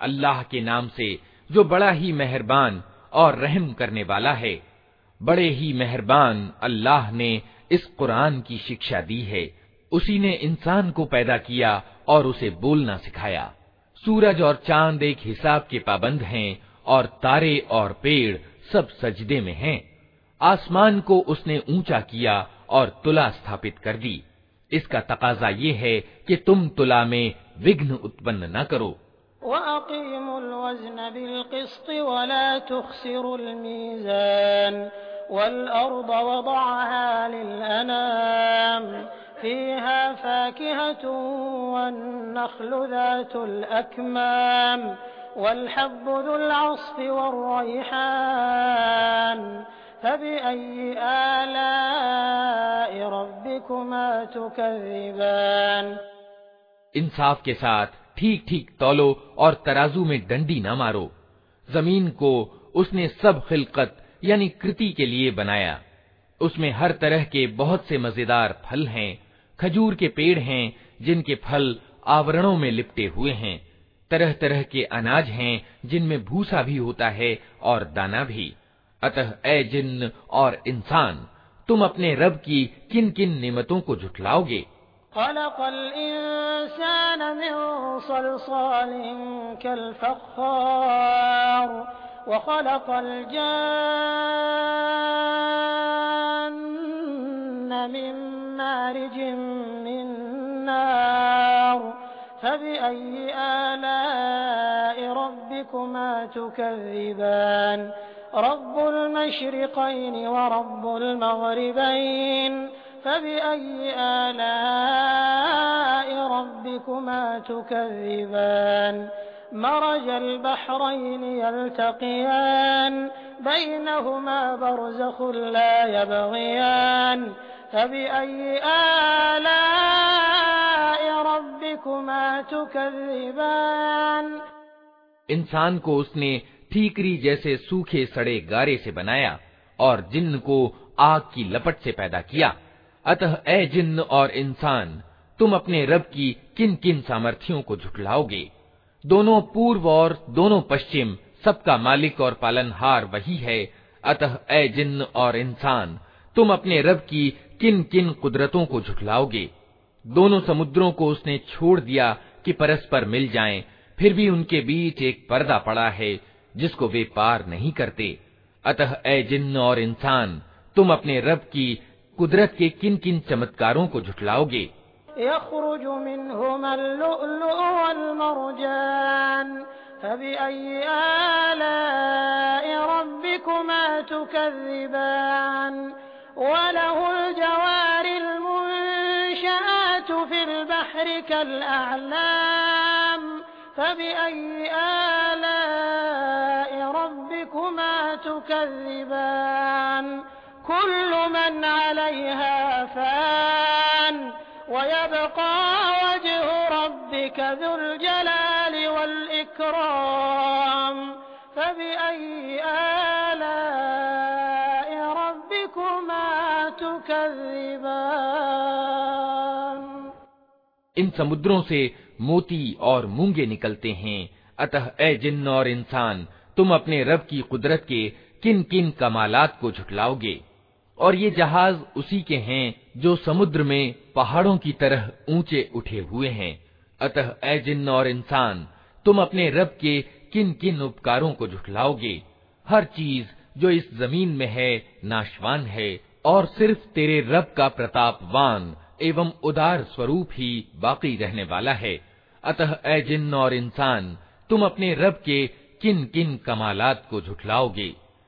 अल्लाह के नाम से, जो बड़ा ही मेहरबान और रहम करने वाला है। बड़े ही मेहरबान अल्लाह ने इस कुरान की शिक्षा दी है। उसी ने इंसान को पैदा किया और उसे बोलना सिखाया। सूरज और चाँद एक हिसाब के पाबंद हैं और तारे और पेड़ सब सजदे में हैं। आसमान को उसने ऊँचा किया और तुला स्थापित कर दी। इसका तकाजा ये है कि तुम तुला में विघ्न उत्पन्न न करो। وأقيموا الوزن بالقسط ولا تخسروا الميزان والأرض وضعها للأنام فيها فاكهة والنخل ذات الأكمام والحب ذو العصف والريحان فبأي آلاء ربكما تكذبان؟ إنصاف کے ساتھ ठीक ठीक तौलो और तराजू में डंडी न मारो। ज़मीन को उसने सब खिलकत, यानी कृति के लिए बनाया। उसमें हर तरह के बहुत से मज़ेदार फल हैं, खजूर के पेड़ हैं, जिनके फल आवरणों में लिपटे हुए हैं। तरह तरह के अनाज हैं, जिनमें भूसा भी होता है और दाना भी। अतः, ए जिन्न और इंसान, तुम अपने रब की किन किन नियमतों को झुठलाओगे? خلق الإنسان من صلصال كالفخار وخلق الجان من مارج من نار فبأي آلاء ربكما تكذبان؟ رب المشرقين ورب المغربين فبأي آلاء ربكما تكذبان مرج البحرين يلتقيان بينهما برزخ لا يبغيان فبأي آلاء ربكما تكذبان इंसान को उसने ठीकरी जैसे सूखे सड़े गारे से बनाया और जिन्न को आग की लपट से पैदा किया अतः ए जिन्न और इंसान तुम अपने रब की किन किन सामर्थ्यों को झुठलाओगे? दोनों पूर्व और दोनों पश्चिम सबका मालिक और पालनहार वही है। अतः ए जिन्न और इंसान तुम अपने रब की किन किन कुदरतों को झुठलाओगे? दोनों समुद्रों को उसने छोड़ दिया कि परस्पर मिल जाएँ, फिर भी उनके बीच एक पर्दा पड़ा है जिसको वे पार नहीं करते। अतः ए जिन्न और इंसान तुम अपने रब की कुदरत के किन किन चमत्कारों को झुठलाओगे يخرج منهما اللؤلؤ والمرجان فبأي آلاء ربكما تكذبان وله الجوار المنشآت في البحر كالأعلام فبأي آلاء ربكما تكذبان كل من عليها فان ويبقى وجه ربك ذو الجلال والإكرام فبأي آلاء ربكما تكذبان इन समुद्रों से मोती और मूंगे निकलते हैं अतः ए जिन्न और इंसान तुम अपने रब की कुदरत के किन किन कमालात को झुठलाओगे और ये जहाज़ उसी के हैं जो समुद्र में पहाड़ों की तरह ऊँचे उठे हुए हैं। अतः ए जिन्न और इंसान, तुम अपने रब के किन किन उपकारों को झुठलाओगे? हर चीज़ जो इस ज़मीन में है, नाशवान है, और सिर्फ़ तेरे रब का प्रतापवान एवं उदार स्वरूप ही बाकी रहने वाला है। अतः ए जिन्न और इंसान, तुम अपने रब के किन किन कमालात को झुठलाओगे?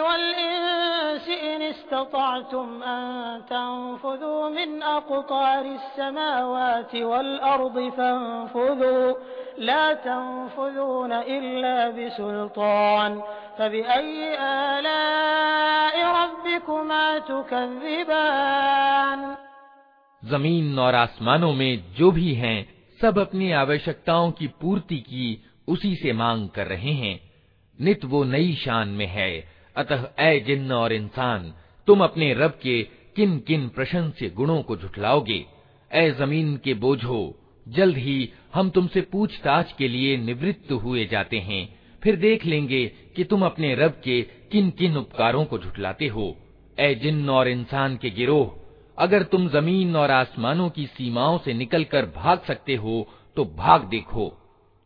والإنس إن استطعتم أن تنفذوا من أقطار السماوات والأرض فانفذوا لا تنفذون إلا بسلطان فبأي آلاء ربكما تكذبان जमीन और आसमानों में जो भी हैं सब अपनी आवश्यकताओं की पूर्ति की उसी से मांग कर रहे हैं नित वो नई शान में है अतः ए जिन्न और इंसान, तुम अपने रब के किन किन प्रशंस्य गुणों को झुठलाओगे? ए ज़मीन के बोझो, जल्द ही हम तुमसे पूछताछ के लिए निवृत्त हुए जाते हैं। फिर देख लेंगे कि तुम अपने रब के किन किन उपकारों को झुठलाते हो। ए जिन्न और इंसान के गिरोह, अगर तुम ज़मीन और आसमानों की सीमाओं से निकलकर भाग सकते हो तो भाग देखो।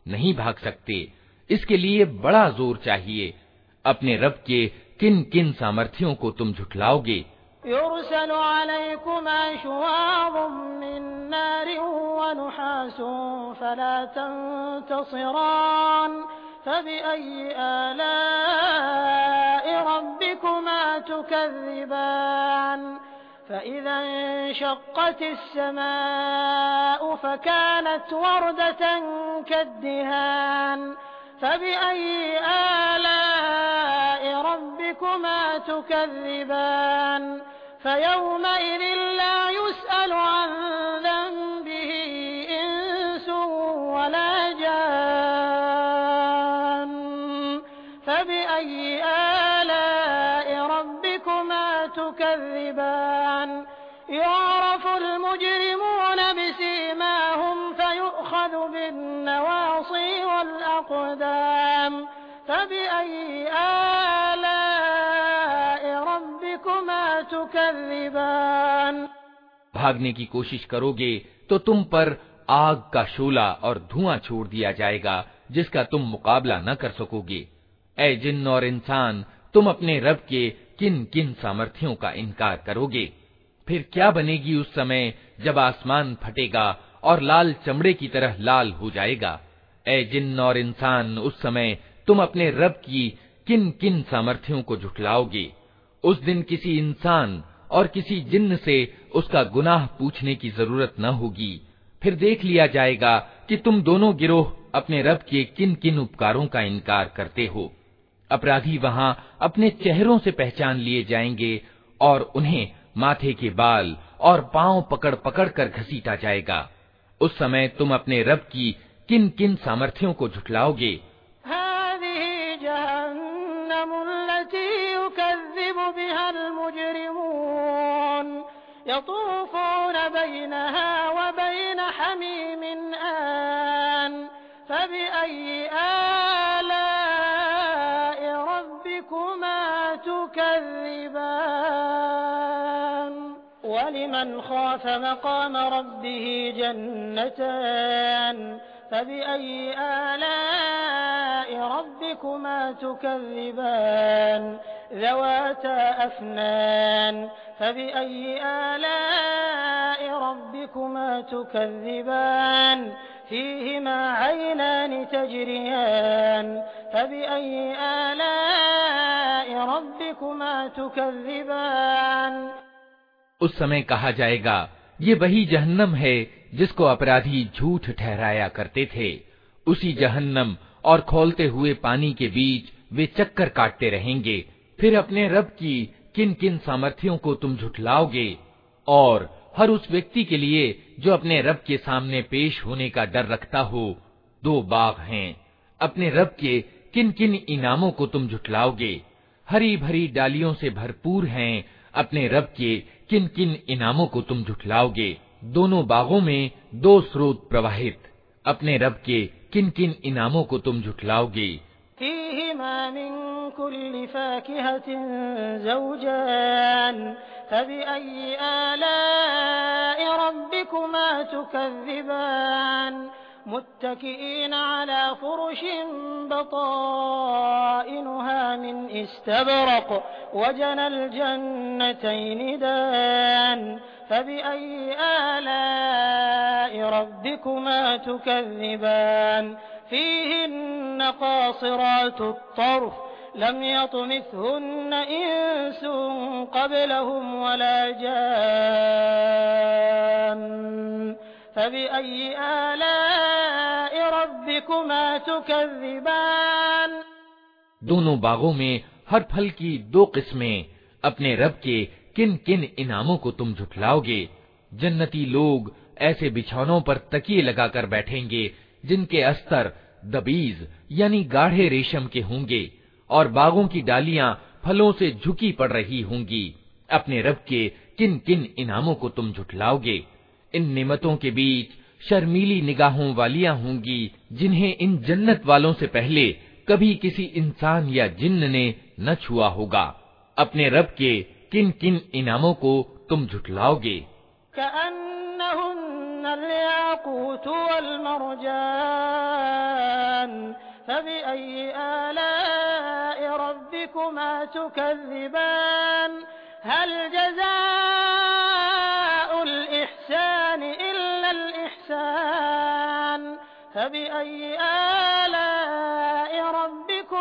नहीं भाग सकते। इसके लिए बड़ा ज़ोर चाहिए। अपने रब के किन किन सामर्थ्यों को तुम झुठलाओगे فإذا انشقت السماء فكانت وردة كالدهان فبأي آلاء ربكما تكذبان؟ فيومئذ لا يسأل عن ذنبه إنس ولا جان. فبأي آلاء ربكما تكذبان؟ يعرف المجرمون بسيماهم فيؤخذ بالنواصي والأقدام فبأي آلاء ربكما تكذبان भागने की कोशिश करोगे तो तुम पर आग का शोला और धुआं छोड़ दिया जाएगा जिसका तुम मुकाबला न कर सकोगे ए जिन्न और इंसान तुम अपने रब के किन किन सामर्थ्यों का इनकार करोगे फिर क्या बनेगी उस समय जब आसमान फटेगा और लाल चमड़े की तरह लाल हो जाएगा। ए जिन और इंसान, उस समय तुम अपने रब की किन किन सामर्थ्यों को झुठलाओगे? उस दिन किसी इंसान और किसी जिन्न से उसका गुनाह पूछने की ज़रूरत न होगी। फिर देख लिया जाएगा कि तुम दोनों गिरोह अपने रब के किन किन उपकारों का इनकार करते हो। अपराधी वहाँ अपने चेहरों से पहचान लिए जाएँगे और उन्हें माथे के बाल और पाँव पकड़ पकड़ कर घसीटा जाएगा। उस समय तुम अपने रब की किन किन सामर्थ्यों को झुठलाओगे? يطوفون بينها وبين حميم آن فبأي फबिअय्यि ولمن خاف مقام ربه جنتان فبأي آلاء ربكما تكذبان ذواتا أفنان فبأي آلاء ربكما تكذبان فيهما عينان تجريان فبأي آلاء ربكما تكذبان उस समय कहा जाएगा, ये वही जहन्नम है जिसको अपराधी झूठ ठहराया करते थे। उसी जहन्नम और खोलते हुए पानी के बीच वे चक्कर काटते रहेंगे। फिर अपने रब की किन किन सामर्थ्यों को तुम झुठलाओगे? और हर उस व्यक्ति के लिए जो अपने रब के सामने पेश होने का डर रखता हो, दो बाग हैं। अपने रब के किन किन इनामों को तुम झुठलाओगे? हरी भरी डालियों से भरपूर हैं अपने रब के किन किन इनामों को तुम झुठलाओगे दोनों बागों में दो स्रोत प्रवाहित अपने रब के किन किन इनामों को तुम झुठलाओगे متكئين على فرش بطائنها من استبرق وجنى الجنتين دان فبأي آلاء ربكما تكذبان فيهن قاصرات الطرف لم يطمثهن إنس قبلهم ولا جان فبأي آلاء ربكما تكذبان दोनों बागों में हर फल की दो किस्में अपने रब के किन किन इनामों को तुम झुठलाओगे? जन्नती लोग ऐसे बिछौनों पर तकिए लगाकर बैठेंगे, जिनके अस्तर दबीज, यानी गाढ़े रेशम के होंगे, और बागों की डालियाँ फलों से झुकी पड़ रही होंगी। अपने रब के किन किन इनामों को तुम झुठलाओगे? इन निमतों के बीच शर्मीली निगाहों वालियाँ होंगी, जिन्हें इन जन्नत वालों से पहले कभी किसी इंसान या जिन्न ने न छुआ होगा अपने रब के किन किन इनामों को तुम झुटलाओगे فبأي آلاء ربكما تكذبان هل جزاء الإحسان إلا الإحسان فبأي آلاء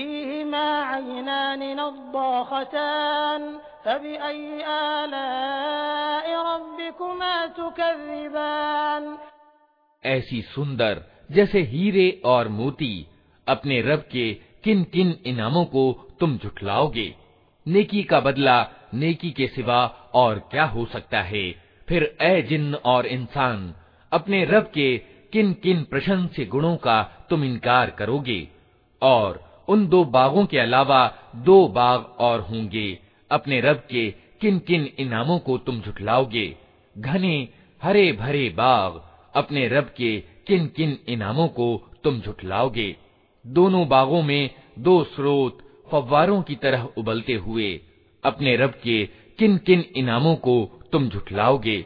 فيهما عينان نضاختان فبأي آلاء ربكما تكذبان ऐसी सुंदर जैसे हीरे और मोती अपने रब के किन किन इनामों को तुम झुठलाओगे नेकी का बदला नेकी के सिवा और क्या हो सकता है फिर ए जिन्न और इंसान अपने रब के किन किन प्रशंस्य गुणों का तुम इनकार करोगे और उन दो बागों के अलावा दो बाग और होंगे। अपने रब के किन किन इनामों को तुम झुठलाओगे? घने हरे भरे बाग, अपने रब के किन किन इनामों को तुम झुठलाओगे? दोनों बागों में दो स्रोत फव्वारों की तरह उबलते हुए अपने रब के किन किन इनामों को तुम झुठलाओगे?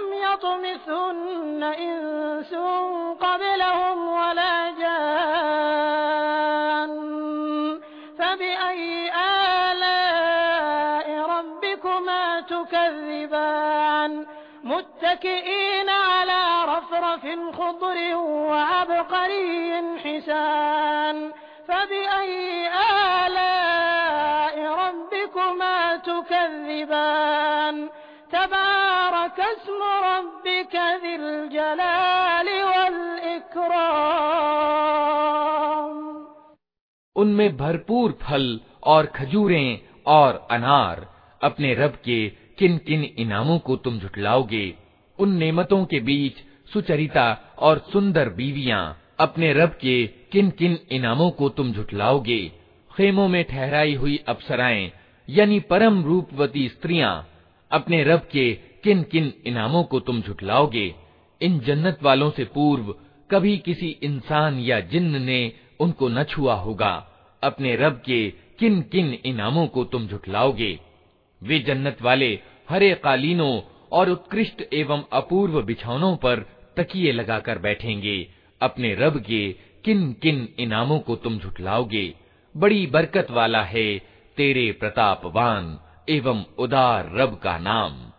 لم يطمثن إنس قبلهم ولا جان. فبأي آلاء ربكما تكذبان؟ متكئين على رفرف خضر وعبقري حسان. فبأي آلاء ربكما تكذبان؟ تبارك اسم ربك ذي الجلال والإكرام उनमें भरपूर फल और खजूरें और अनार अपने रब के किन किन इनामों को तुम झुटलाओगे उन नेमतों के बीच सुचरिता और सुंदर बीवियां अपने रब के किन किन इनामों को तुम झुटलाओगे खेमों में ठहराई हुई अप्सराएं यानी परम रूपवती स्त्रियां अपने रब के किन किन इनामों को तुम झुटलाओगे इन जन्नत वालों से पूर्व कभी किसी इंसान या जिन्न ने उनको न छुआ होगा। अपने रब के किन किन इनामों को तुम झुटलाओगे वे जन्नत वाले हरे कालीनों और उत्कृष्ट एवं अपूर्व बिछौनों पर तकिए लगाकर बैठेंगे। अपने रब के किन किन इनामों को तुम झुटलाओगे बड़ी बरकत वाला है तेरे प्रतापवान। एवं उदार रब का नाम।